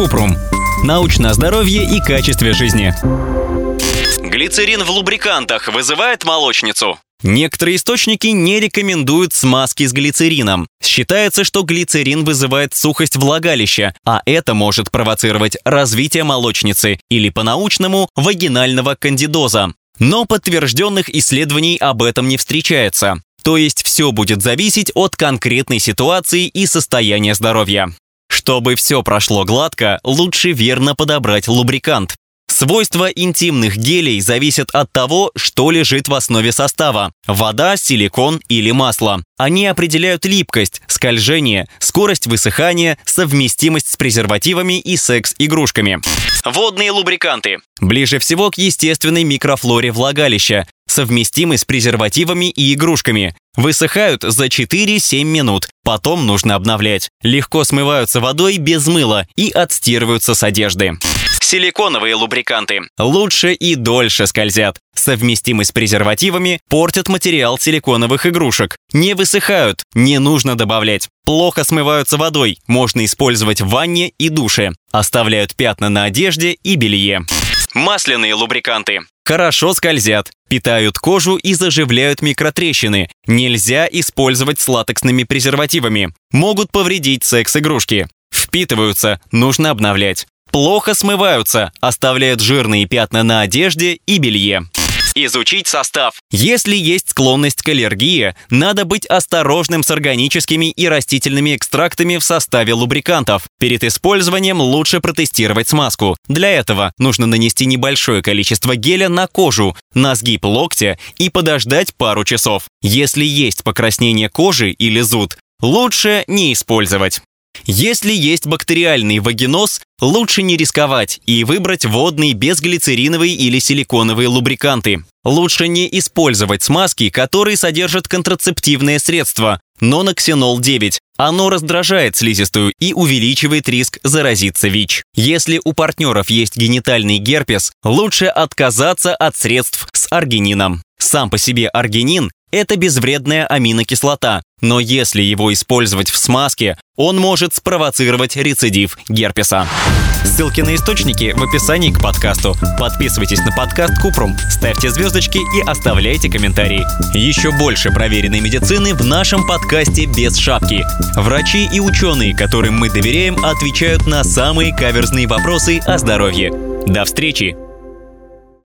Купрум. Научное здоровье и качестве жизни. Глицерин в лубрикантах вызывает молочницу? Некоторые источники не рекомендуют смазки с глицерином. Считается, что глицерин вызывает сухость влагалища, а это может провоцировать развитие молочницы или по-научному вагинального кандидоза. Но подтвержденных исследований об этом не встречается. То есть все будет зависеть от конкретной ситуации и состояния здоровья. Чтобы все прошло гладко, лучше верно подобрать лубрикант. Свойства интимных гелей зависят от того, что лежит в основе состава – вода, силикон или масло. Они определяют липкость, скольжение, скорость высыхания, совместимость с презервативами и секс-игрушками. Водные лубриканты. Ближе всего к естественной микрофлоре влагалища, совместимы с презервативами и игрушками. Высыхают за 4-7 минут, потом нужно обновлять. Легко смываются водой без мыла и отстирываются с одежды. Силиконовые лубриканты. Лучше и дольше скользят. Совместимы с презервативами, портят материал силиконовых игрушек. Не высыхают, не нужно добавлять. Плохо смываются водой, можно использовать в ванне и душе. Оставляют пятна на одежде и белье. Масляные лубриканты. Хорошо скользят, питают кожу и заживляют микротрещины. Нельзя использовать с латексными презервативами. Могут повредить секс-игрушки. Впитываются, нужно обновлять. Плохо смываются, оставляют жирные пятна на одежде и белье. Изучить состав. Если есть склонность к аллергии, надо быть осторожным с органическими и растительными экстрактами в составе лубрикантов. Перед использованием лучше протестировать смазку. Для этого нужно нанести небольшое количество геля на кожу, на сгиб локтя и подождать пару часов. Если есть покраснение кожи или зуд, лучше не использовать. Если есть бактериальный вагиноз, лучше не рисковать и выбрать водные безглицериновые или силиконовые лубриканты. Лучше не использовать смазки, которые содержат контрацептивные средства, ноноксинол 9. Оно раздражает слизистую и увеличивает риск заразиться ВИЧ. Если у партнеров есть генитальный герпес, лучше отказаться от средств с аргинином. Сам по себе аргинин это безвредная аминокислота, но если его использовать в смазке, он может спровоцировать рецидив герпеса. Ссылки на источники в описании к подкасту. Подписывайтесь на подкаст Купрум, ставьте звездочки и оставляйте комментарии. Еще больше проверенной медицины в нашем подкасте «Без шапки». Врачи и ученые, которым мы доверяем, отвечают на самые каверзные вопросы о здоровье. До встречи!